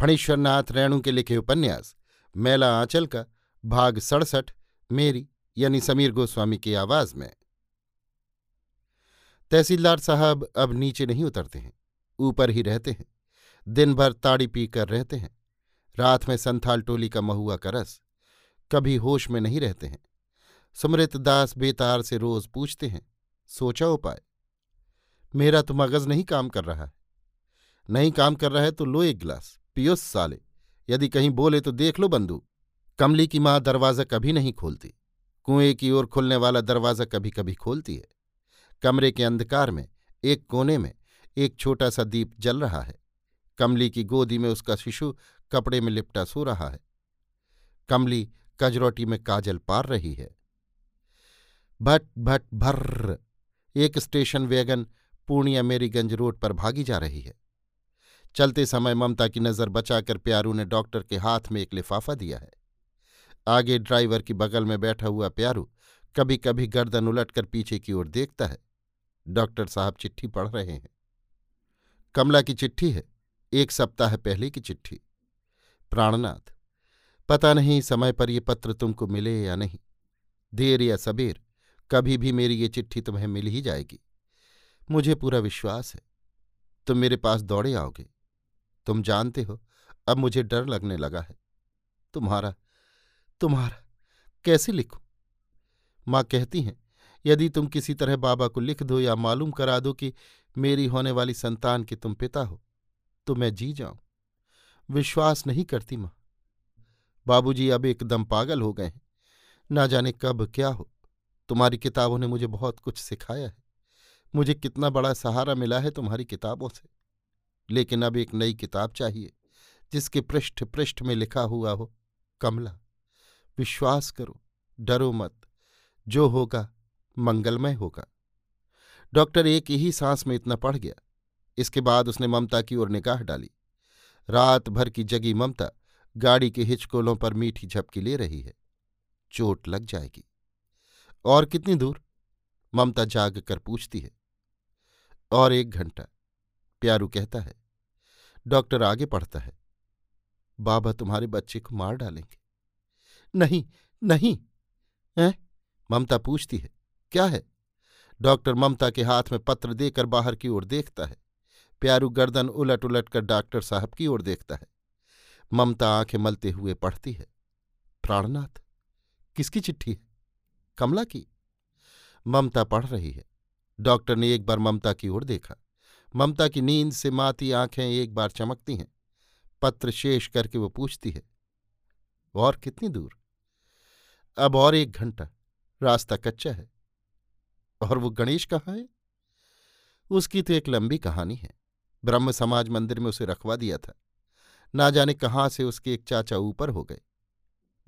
फणीश्वरनाथ रेणु के लिखे उपन्यास, मैला आंचल का, भाग सड़सठ, मेरी, यानी समीर गोस्वामी की आवाज़ में। तहसीलदार साहब अब नीचे नहीं उतरते हैं, ऊपर ही रहते हैं दिन भर ताड़ी पीकर रहते हैं, रात में संथाल टोली का महुआ का रस, कभी होश में नहीं रहते हैं, सुमृत दास बेतार से रोज पूछते हैं, सोचा उपाय? मेरा तो मगज नहीं काम कर रहा है। नहीं काम कर रहा है तो लो एक गिलास। पियोस साले, यदि कहीं बोले तो देख लो बंधु। कमली की माँ दरवाज़ा कभी नहीं खोलती। कुएँ की ओर खुलने वाला दरवाज़ा कभी कभी खोलती है। कमरे के अंधकार में, एक कोने में, एक छोटा सा दीप जल रहा है। कमली की गोदी में उसका शिशु कपड़े में लिपटा सो रहा है। कमली कजरोटी में काजल पार रही है। भट भट, भर्र। एक station wagon Purnia Meriganj road पर भागी जा रही है। चलते समय ममता की नज़र बचाकर प्यारू ने डॉक्टर के हाथ में एक लिफाफा दिया है। आगे ड्राइवर की बगल में बैठा हुआ प्यारू कभी कभी गर्दन उलटकर पीछे की ओर देखता है। डॉक्टर साहब चिट्ठी पढ़ रहे हैं। कमला की चिट्ठी है, एक सप्ताह पहले की चिट्ठी। प्राणनाथ, पता नहीं समय पर ये पत्र तुमको मिले या नहीं। देर या सबेर कभी भी मेरी ये चिट्ठी तुम्हें मिल ही जाएगी। मुझे पूरा विश्वास है। तुम मेरे पास दौड़े आओगे। तुम जानते हो, अब मुझे डर लगने लगा है। तुम्हारा तुम्हारा, कैसे लिखूं? माँ कहती हैं, यदि तुम किसी तरह बाबा को लिख दो या मालूम करा दो कि मेरी होने वाली संतान के तुम पिता हो तो मैं जी जाऊँ। विश्वास नहीं करती माँ। बाबूजी अब एकदम पागल हो गए हैं। ना जाने कब क्या हो। तुम्हारी किताबों ने मुझे बहुत कुछ सिखाया है। मुझे कितना बड़ा सहारा मिला है तुम्हारी किताबों से। लेकिन अब एक नई किताब चाहिए, जिसके पृष्ठ पृष्ठ में लिखा हुआ हो, कमला। विश्वास करो, डरो मत। जो होगा, मंगलमय होगा। डॉक्टर एक ही सांस में इतना पढ़ गया। इसके बाद उसने ममता की ओर निगाह डाली। रात भर की जगी ममता गाड़ी के हिचकोलों पर मीठी झपकी ले रही है। चोट लग जाएगी। और कितनी दूर? ममता जाग कर पूछती है। और एक घंटा। प्यारू कहता है। डॉक्टर आगे पढ़ता है। बाबा तुम्हारे बच्चे को मार डालेंगे। नहीं नहीं। है? ममता पूछती है। क्या है? डॉक्टर ममता के हाथ में पत्र देकर बाहर की ओर देखता है। प्यारू गर्दन उलट उलट कर डॉक्टर साहब की ओर देखता है। ममता आँखें मलते हुए पढ़ती है। प्राणनाथ, किसकी चिट्ठी है? कमला की? ममता पढ़ रही है। डॉक्टर ने एक बार ममता की ओर देखा। ममता की नींद से माती आँखें एक बार चमकती हैं। पत्र शेष करके वो पूछती है, और कितनी दूर? अब और एक घंटा, रास्ता कच्चा है। और वो गणेश कहाँ है? उसकी तो एक लंबी कहानी है। ब्रह्म समाज मंदिर में उसे रखवा दिया था। ना जाने कहाँ से उसके एक चाचा ऊपर हो गए।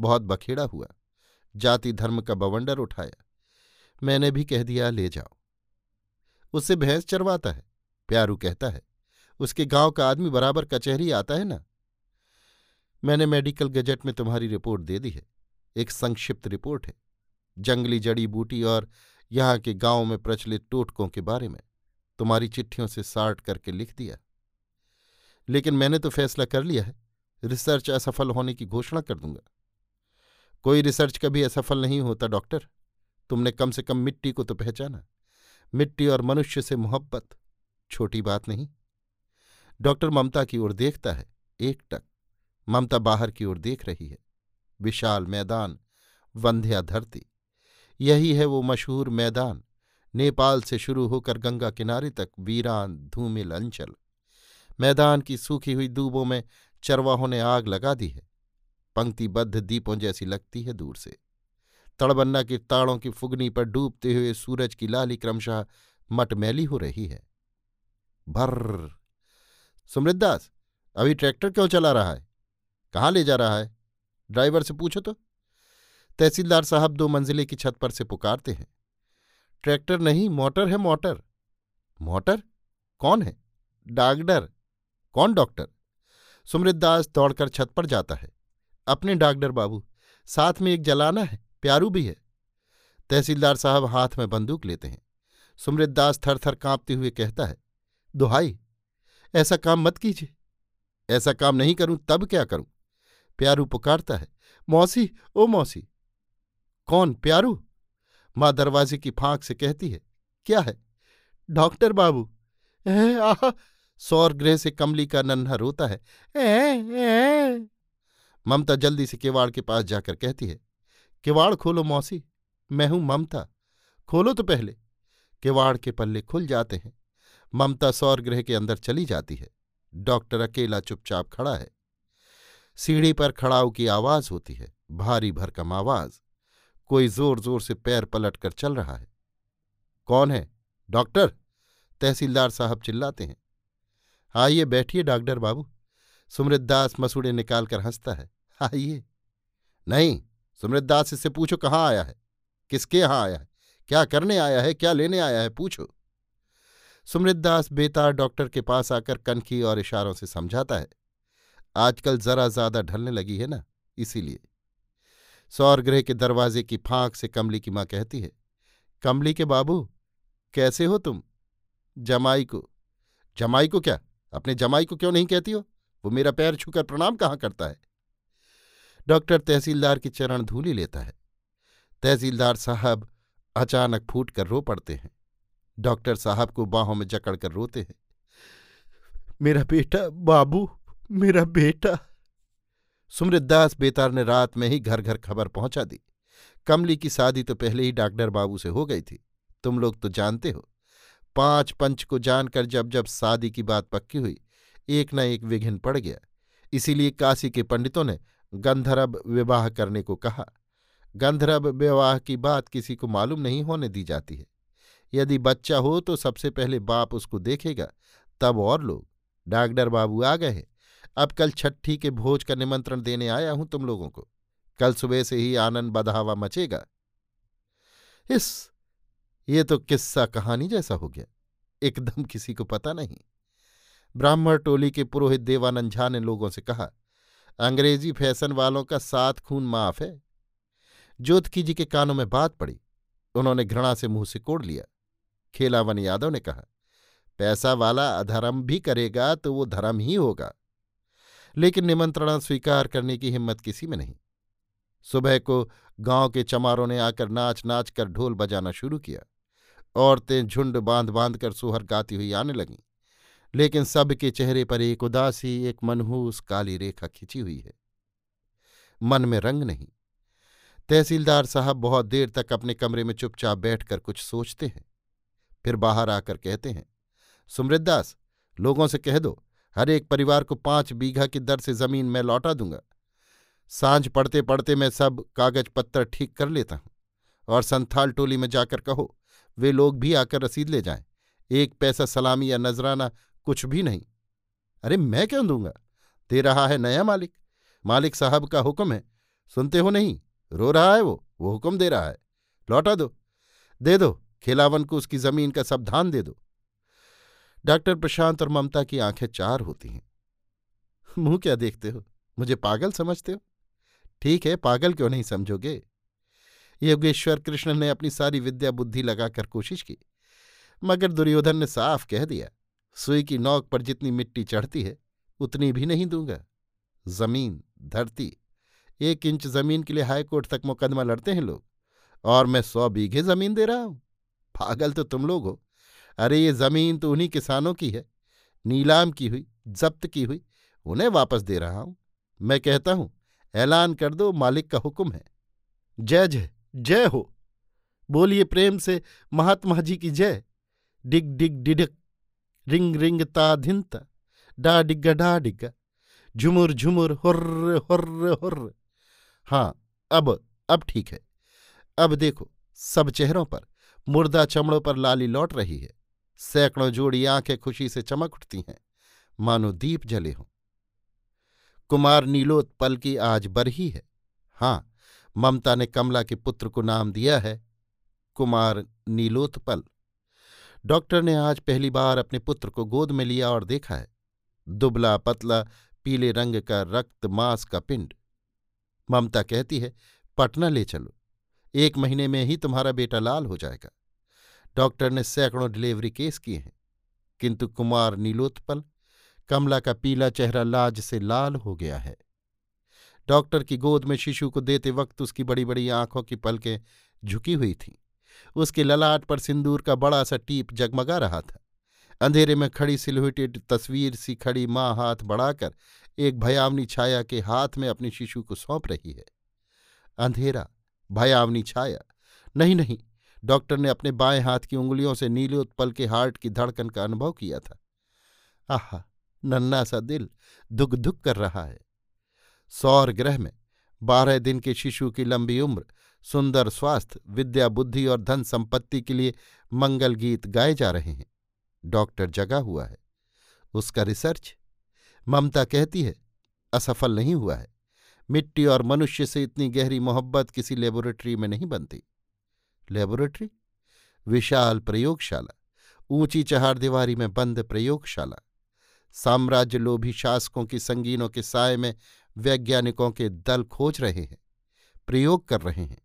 बहुत बखेड़ा हुआ। जाति धर्म का बवंडर उठाया। मैंने भी कह दिया, ले जाओ। उससे भैंस चरवाता है। प्यारू कहता है, उसके गाँव का आदमी बराबर कचहरी आता है ना? मैंने मेडिकल गजट में तुम्हारी रिपोर्ट दे दी है। एक संक्षिप्त रिपोर्ट है, जंगली जड़ी बूटी और यहाँ के गाँव में प्रचलित टोटकों के बारे में। तुम्हारी चिट्ठियों से सार्ट करके लिख दिया। लेकिन मैंने तो फैसला कर लिया है, रिसर्च असफल होने की घोषणा कर दूँगा। कोई रिसर्च कभी असफल नहीं होता, डॉक्टर। तुमने कम से कम मिट्टी को तो पहचाना। मिट्टी और मनुष्य से मोहब्बत। छोटी बात नहीं। डॉक्टर ममता की ओर देखता है, एक टक। ममता बाहर की ओर देख रही है। विशाल मैदान, वंध्या धरती। यही है वो मशहूर मैदान। नेपाल से शुरू होकर गंगा किनारे तक वीरान धूमिल अंचल। मैदान की सूखी हुई दूबों में चरवाहों ने आग लगा दी है। पंक्तिबद्ध दीपों जैसी लगती है दूर से। तड़बन्ना की ताड़ों की फुगनी पर डूबते हुए सूरज की लाली क्रमशः मटमैली हो रही है। भर्र सुमृदास अभी ट्रैक्टर क्यों चला रहा है? कहाँ ले जा रहा है? ड्राइवर से पूछो तो। तहसीलदार साहब दो मंजिले की छत पर से पुकारते हैं। ट्रैक्टर नहीं, मोटर है मोटर। मोटर? कौन है? डागडर। कौन डॉक्टर? सुमृदास दौड़कर छत पर जाता है। अपने डागडर बाबू, साथ में एक जलाना है, प्यारू भी है। तहसीलदार साहब हाथ में बंदूक लेते हैं। सुमृदास थर थर कांपते हुए कहता है दुहाई ऐसा काम मत कीजिए। ऐसा काम नहीं करूँ तब क्या करूँ? प्यारू पुकारता है मौसी ओ मौसी। कौन प्यारू? माँ दरवाजे की फांक से कहती है क्या है? डॉक्टर बाबू। आह। सौर गृह से कमली का नन्हा रोता है ए, ए। ममता जल्दी से किवाड़ के पास जाकर कहती है किवाड़ खोलो मौसी मैं हूँ ममता। खोलो तो पहले। किवाड़ के पल्ले खुल जाते हैं। ममता सौर गृह के अंदर चली जाती है। डॉक्टर अकेला चुपचाप खड़ा है। सीढ़ी पर खड़ाव की आवाज़ होती है, भारी भरकम आवाज़। कोई ज़ोर ज़ोर से पैर पलट कर चल रहा है। कौन है? डॉक्टर? तहसीलदार साहब चिल्लाते हैं। आइए, बैठिए डॉक्टर बाबू। सुमृतदास मसूड़े निकालकर हंसता है। आइए। नहीं सुमृतदास इससे पूछो कहाँ आया है? किसके यहाँ आया है? क्या करने आया है? क्या लेने आया है? पूछो। सुमृतदास बेतार डॉक्टर के पास आकर कनखी और इशारों से समझाता है। आजकल जरा ज़्यादा ढलने लगी है ना, इसीलिए। सौरगृह के दरवाजे की फांक से कमली की माँ कहती है, कमली के बाबू, कैसे हो तुम? जमाई को जमाई को क्या? अपने जमाई को क्यों नहीं कहती हो? वो मेरा पैर छूकर प्रणाम कहाँ करता है? डॉक्टर तहसीलदार की चरण धूली लेता है। तहसीलदार साहब अचानक फूट कर रो पड़ते हैं। डॉक्टर साहब को बाहों में जकड़कर रोते हैं। मेरा बेटा, बाबू, मेरा बेटा। सुमृदास बेतार ने रात में ही घर घर खबर पहुँचा दी। कमली की शादी तो पहले ही डॉक्टर बाबू से हो गई थी। तुम लोग तो जानते हो। पाँच पंच को जानकर जब जब शादी की बात पक्की हुई, एक न एक विघ्न पड़ गया। इसीलिए काशी के पंडितों ने गंधर्व विवाह करने को कहा। गंधर्व विवाह की बात किसी को मालूम नहीं होने दी जाती है। यदि बच्चा हो तो सबसे पहले बाप उसको देखेगा, तब और लोग। डॉक्टर बाबू आ गए हैं। अब कल छठी के भोज का निमंत्रण देने आया हूँ तुम लोगों को। कल सुबह से ही आनंद बधावा मचेगा। इस, ये तो किस्सा कहानी जैसा हो गया। एकदम किसी को पता नहीं। ब्राह्मण टोली के पुरोहित देवानंद झा ने लोगों से कहा, अंग्रेज़ी फ़ैशन वालों का सात खून माफ़ है। ज्योतकी जी के कानों में बात पड़ी। उन्होंने घृणा से मुँह से कोड़ लिया। खेलावन यादव ने कहा, पैसा वाला अधर्म भी करेगा तो वो धर्म ही होगा। लेकिन निमंत्रण स्वीकार करने की हिम्मत किसी में नहीं। सुबह को गाँव के चमारों ने आकर नाच नाच कर ढोल बजाना शुरू किया। औरतें झुंड बाँध बाँध कर सोहर गाती हुई आने लगीं। लेकिन सबके चेहरे पर एक उदासी, एक मनहूस काली रेखा खिंची हुई है। मन में रंग नहीं। तहसीलदार साहब बहुत देर तक अपने कमरे में चुपचाप बैठकर कुछ सोचते हैं। फिर बाहर आकर कहते हैं सुमृदास लोगों से कह दो, हर एक परिवार को पाँच बीघा की दर से ज़मीन मैं लौटा दूँगा। साँझ पड़ते पड़ते मैं सब कागज़ पत्तर ठीक कर लेता हूँ और संथाल टोली में जाकर कहो, वे लोग भी आकर रसीद ले जाएँ, एक पैसा सलामी या नजराना कुछ भी नहीं। अरे, मैं क्यों दूँगा? दे रहा है नया मालिक। मालिक साहब का हुक्म है, सुनते हो नहीं, रो रहा है वो वो हुक्म दे रहा है। लौटा दो, दे दो। खिलावन को उसकी ज़मीन का सब धान दे दो। डॉक्टर प्रशांत और ममता की आँखें चार होती हैं। मुँह क्या देखते हो? मुझे पागल समझते हो? ठीक है, पागल क्यों नहीं समझोगे? योगेश्वर कृष्ण ने अपनी सारी विद्या बुद्धि लगाकर कोशिश की, मगर दुर्योधन ने साफ़ कह दिया, सुई की नोक पर जितनी मिट्टी चढ़ती है, उतनी भी नहीं दूँगा। ज़मीन, धरती, एक इंच ज़मीन के लिए हाईकोर्ट तक मुकदमा लड़ते हैं लोग, और मैं सौ बीघे ज़मीन दे रहा हूँ। पागल तो तुम लोग हो। अरे, ये ज़मीन तो उन्हीं किसानों की है। नीलाम की हुई, जब्त की हुई, उन्हें वापस दे रहा हूँ। मैं कहता हूँ, ऐलान कर दो, मालिक का हुक्म है। जय जय जय हो। बोलिए प्रेम से, महात्मा जी की जय। डिग डिग, डिडक, रिंग रिंग ता धिनता डा डिग्गा डा डिग्गा झुमुर झुमुर, हुर्र हुर्र हुर्र। हाँ अब अब ठीक है। अब देखो, सब चेहरों पर मुर्दा चमड़ों पर लाली लौट रही है। सैकड़ों जोड़ी आँखें खुशी से चमक उठती हैं। मानो दीप जले हों। कुमार नीलोत्पल की आज बरही है हाँ। ममता ने कमला के पुत्र को नाम दिया है। कुमार नीलोत्पल डॉक्टर ने आज पहली बार अपने पुत्र को गोद में लिया और देखा है। दुबला पतला, पीले रंग का रक्त मांस का पिंड। ममता कहती है, पटना ले चलो। एक महीने में ही तुम्हारा बेटा लाल हो जाएगा। डॉक्टर ने सैकड़ों डिलीवरी केस किए हैं, किंतु कुमार नीलोत्पल, कमला का पीला चेहरा लाज से लाल हो गया है। डॉक्टर की गोद में शिशु को देते वक्त उसकी बड़ी बड़ी आँखों की पलकें झुकी हुई थीं। उसके ललाट पर सिंदूर का बड़ा सा टीप जगमगा रहा था। अंधेरे में खड़ी सिलहुटेड तस्वीर सी खड़ी माँ हाथ बढ़ाकर एक भयावनी छाया के हाथ में अपने शिशु को सौंप रही है। अंधेरा भयावनी छाया। नहीं नहीं, डॉक्टर ने अपने बाएँ हाथ की उंगलियों से नीले उत्पल के हार्ट की धड़कन का अनुभव किया था। आह नन्ना सा दिल दुख दुख कर रहा है। सौर ग्रह में बारह दिन के शिशु की लंबी उम्र, सुंदर स्वास्थ्य, विद्या बुद्धि और धन संपत्ति के लिए मंगल गीत गाए जा रहे हैं। डॉक्टर जगा हुआ है। उसका रिसर्च, ममता कहती है, असफल नहीं हुआ है। मिट्टी और मनुष्य से इतनी गहरी मोहब्बत किसी लेबोरेटरी में नहीं बनती। लेबोरेटरी? विशाल प्रयोगशाला। ऊँची चहार दीवारी में बंद प्रयोगशाला। साम्राज्य लोभी शासकों की संगीनों के साय में वैज्ञानिकों के दल खोज रहे हैं, प्रयोग कर रहे हैं।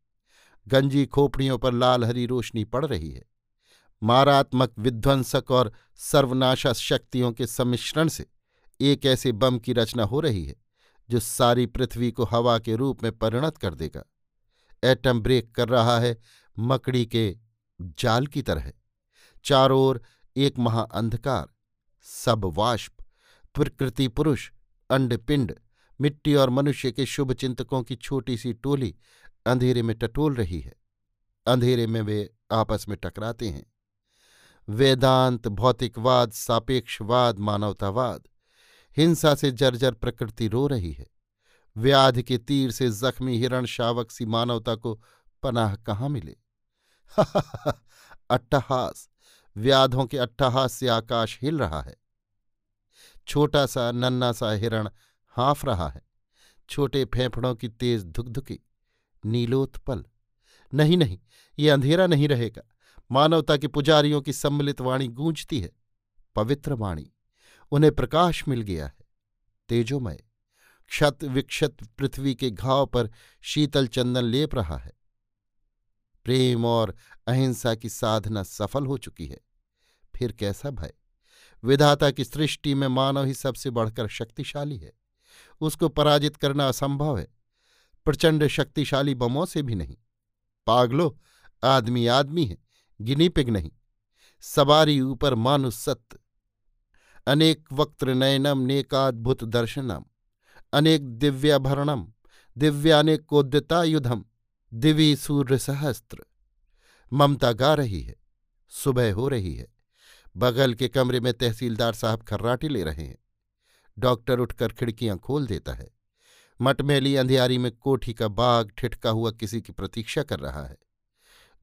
गंजी खोपड़ियों पर लाल हरी रोशनी पड़ रही है। मारात्मक विध्वंसक और सर्वनाशा शक्तियों के सम्मिश्रण से एक ऐसे बम की रचना हो रही है। जो सारी पृथ्वी को हवा के रूप में परिणत कर देगा। एटम ब्रेक कर रहा है, मकड़ी के जाल की तरह। चारों ओर एक महाअंधकार सब वाष्प, प्रकृति पुरुष अंडपिंड मिट्टी और मनुष्य के शुभ चिंतकों की छोटी सी टोली अंधेरे में टटोल रही है। अंधेरे में वे आपस में टकराते हैं। वेदांत, भौतिकवाद, सापेक्षवाद, मानवतावाद हिंसा से जर्जर प्रकृति रो रही है। व्याध के तीर से जख्मी हिरण शावक सी मानवता को पनाह कहाँ मिले? अट्टहास, व्याधों के अट्टहास से आकाश हिल रहा है। छोटा सा, नन्ना सा हिरण हाँफ रहा है। छोटे फेफड़ों की तेज धुकधुकी, नीलोत्पल। नहीं नहीं, ये अंधेरा नहीं रहेगा। मानवता के पुजारियों की सम्मिलित वाणी गूंजती है। पवित्र वाणी। उन्हें प्रकाश मिल गया है। तेजोमय, क्षत विक्षत पृथ्वी के घाव पर शीतल चंदन लेप रहा है। प्रेम और अहिंसा की साधना सफल हो चुकी है। फिर कैसा भय? विधाता की सृष्टि में मानव ही सबसे बढ़कर शक्तिशाली है। उसको पराजित करना असंभव है। प्रचंड शक्तिशाली बमों से भी नहीं। पागलो, आदमी आदमी है गिनी पिग नहीं। सवारी ऊपर मानुष सत्य अनेक वक्त्र नयनम नेकाद्भुत दर्शनम। अनेक दिव्याभरणम, दिव्यानेकोद्यतायुधम, दिवी सूर्य सहस्त्र ममता गा रही है, सुबह हो रही है। बगल के कमरे में तहसीलदार साहब खर्राटी ले रहे हैं। डॉक्टर उठकर खिड़कियाँ खोल देता है। मटमैली अंधियारी में कोठी का बाग ठिठका हुआ किसी की प्रतीक्षा कर रहा है।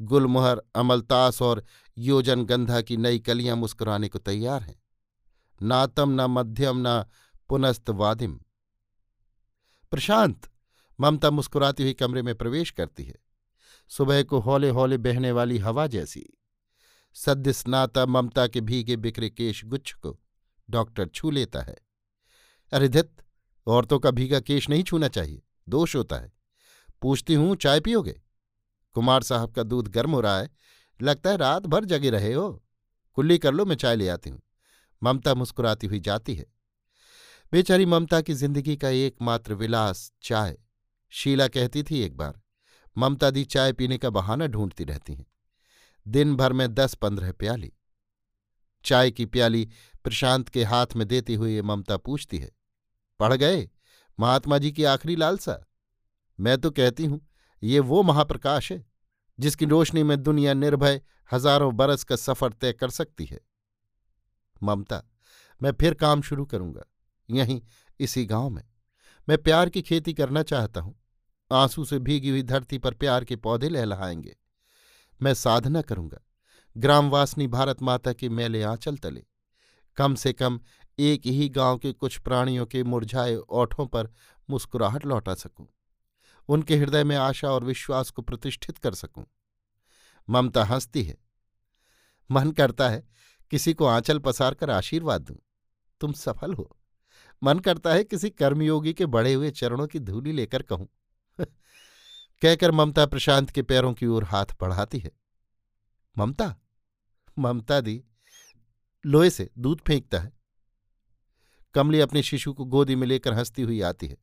गुलमोहर, अमलतास और योजन गंधा की नई कलियाँ मुस्कुराने को तैयार हैं। नातम न मध्यम न पुनस्त वादिम प्रशांत, ममता मुस्कुराती हुई कमरे में प्रवेश करती है। सुबह को हौले हौले बहने वाली हवा जैसी। सद्य स्नाता ममता के भीगे बिखरे केश गुच्छ को डॉक्टर छू लेता है। अरे धित, औरतों का भीगा केश नहीं छूना चाहिए, दोष होता है। पूछती हूँ, चाय पियोगे? कुमार साहब का दूध गर्म हो रहा है, लगता है रात भर जगे रहे हो। कुल्ली कर लो, मैं चाय ले आती हूँ। ममता मुस्कुराती हुई जाती है। बेचारी ममता की ज़िंदगी का एकमात्र विलास चाय। शीला कहती थी एक बार, ममता दी चाय पीने का बहाना ढूंढती रहती हैं। दिन भर में दस पंद्रह प्याली। चाय की प्याली प्रशांत के हाथ में देती हुए ममता पूछती है, पढ़ गए? महात्मा जी की आखिरी लालसा? मैं तो कहती हूँ, ये वो महाप्रकाश है, जिसकी रोशनी में दुनिया निर्भय हज़ारों बरस का सफ़र तय कर सकती है। ममता, मैं फिर काम शुरू करूँगा। यहीं, इसी गाँव में। मैं प्यार की खेती करना चाहता हूँ। आँसू से भीगी हुई धरती पर प्यार के पौधे लहलहाएँगे। मैं साधना करूँगा। ग्रामवासिनी भारत माता के मेले आंचल तले। कम से कम एक ही गाँव के कुछ प्राणियों के मुरझाए ओठों पर मुस्कुराहट लौटा सकूँ। उनके हृदय में आशा और विश्वास को प्रतिष्ठित कर सकूँ। ममता हंसती है। मन करता है किसी को आंचल पसार कर आशीर्वाद दूँ। तुम सफल हो। मन करता है किसी कर्मयोगी के बड़े हुए चरणों की धूली लेकर कहूँ। कहकर ममता प्रशांत के पैरों की ओर हाथ बढ़ाती है। ममता ममता दी, लोहे से दूध फेंकता है। कमली अपने शिशु को गोदी में लेकर हंसती हुई आती है।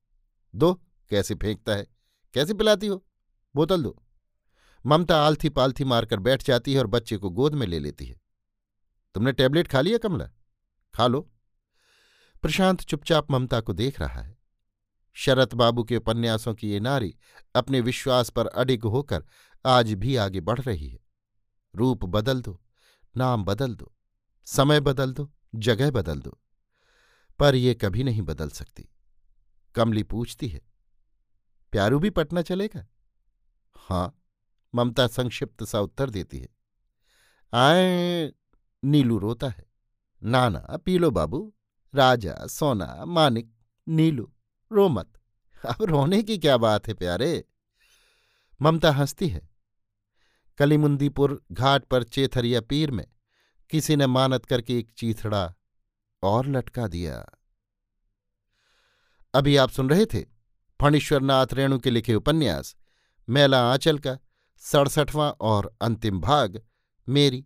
दो, कैसे फेंकता है? कैसे पिलाती हो? बोतल दो। ममता आलथी पालथी मारकर बैठ जाती है और बच्चे को गोद में ले लेती है। तुमने टेबलेट खा लिया कमला? खा लो। प्रशांत चुपचाप ममता को देख रहा है। शरत बाबू के उपन्यासों की ये नारी अपने विश्वास पर अडिग होकर आज भी आगे बढ़ रही है। रूप बदल दो, नाम बदल दो, समय बदल दो, जगह बदल दो, पर ये कभी नहीं बदल सकती। कमली पूछती है, प्यारू भी पटना चलेगा? हाँ। ममता संक्षिप्त सा उत्तर देती है, आए नीलू रोता है। नाना, पीलो बाबू, राजा, सोना, मानिक, नीलू रो मत अब रोने की क्या बात है प्यारे? ममता हंसती है। कलीमुंदीपुर घाट पर चेथरिया पीर में किसी ने मानत करके एक चीथड़ा और लटका दिया। अभी आप सुन रहे थे फणीश्वरनाथ रेणु के लिखे उपन्यास, मेला आंचल का सड़सठवां और अंतिम भाग, मेरी